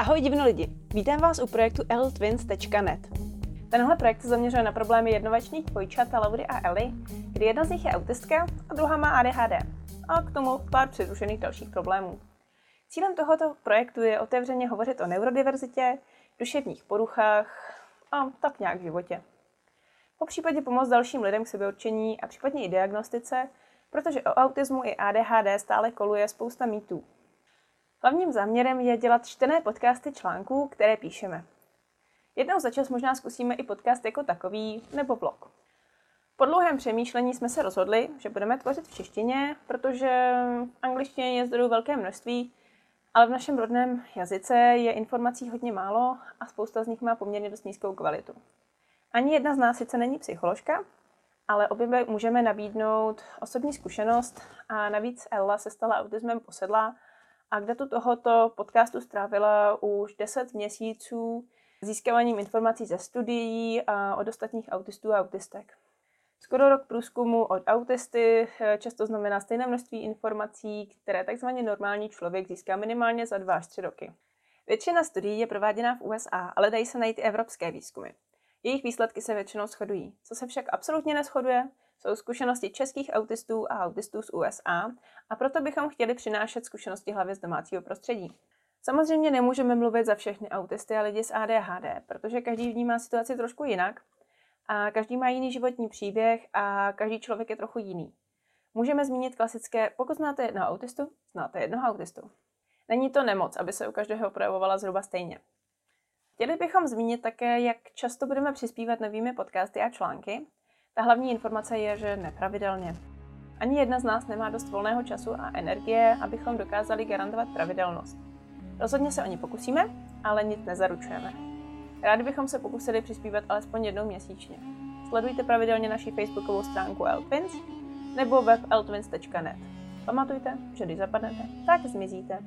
Ahoj divno lidi, vítám vás u projektu ltwins.net. Tenhle projekt se zaměřuje na problémy jednovačných dvojčat Lauri a Ellie, kdy jedna z nich je autistka a druhá má ADHD. A k tomu pár přidružených dalších problémů. Cílem tohoto projektu je otevřeně hovořit o neurodiverzitě, duševních poruchách a tak nějak v životě. Po případě pomoct dalším lidem k sebeurčení a případně i diagnostice, protože o autismu i ADHD stále koluje spousta mýtů. Hlavním záměrem je dělat čtené podcasty článků, které píšeme. Jednou za čas možná zkusíme i podcast jako takový nebo blog. Po dlouhém přemýšlení jsme se rozhodli, že budeme tvořit v češtině, protože v angličtině je zdrojů velké množství, ale v našem rodném jazyce je informací hodně málo a spousta z nich má poměrně dost nízkou kvalitu. Ani jedna z nás sice není psycholožka, ale obě můžeme nabídnout osobní zkušenost a navíc Ella se stala autismem posedlá a kde tu tohoto podcastu strávila už 10 měsíců získáváním informací ze studií a od ostatních autistů a autistek. Skoro rok průzkumu od autisty často znamená stejné množství informací, které takzvaně normální člověk získá minimálně za 2 až 3 roky. Většina studií je prováděna v USA, ale dají se najít i evropské výzkumy. Jejich výsledky se většinou shodují. Co se však absolutně neschoduje, jsou zkušenosti českých autistů a autistů z USA a proto bychom chtěli přinášet zkušenosti hlavě z domácího prostředí. Samozřejmě nemůžeme mluvit za všechny autisty a lidi s ADHD, protože každý vnímá situaci trošku jinak a každý má jiný životní příběh a každý člověk je trochu jiný. Můžeme zmínit klasické, pokud znáte jednoho autistu, znáte jednoho autistu. Není to nemoc, aby se u každého projevovala zhruba stejně. Chtěli bychom zmínit také, jak často budeme přispívat novými podcasty a články. Ta hlavní informace je, že nepravidelně. Ani jedna z nás nemá dost volného času a energie, abychom dokázali garantovat pravidelnost. Rozhodně se o ní pokusíme, ale nic nezaručujeme. Rádi bychom se pokusili přispívat alespoň jednou měsíčně. Sledujte pravidelně naši facebookovou stránku Eltwins nebo web eltwins.net. Pamatujte, že když zapadnete, tak zmizíte.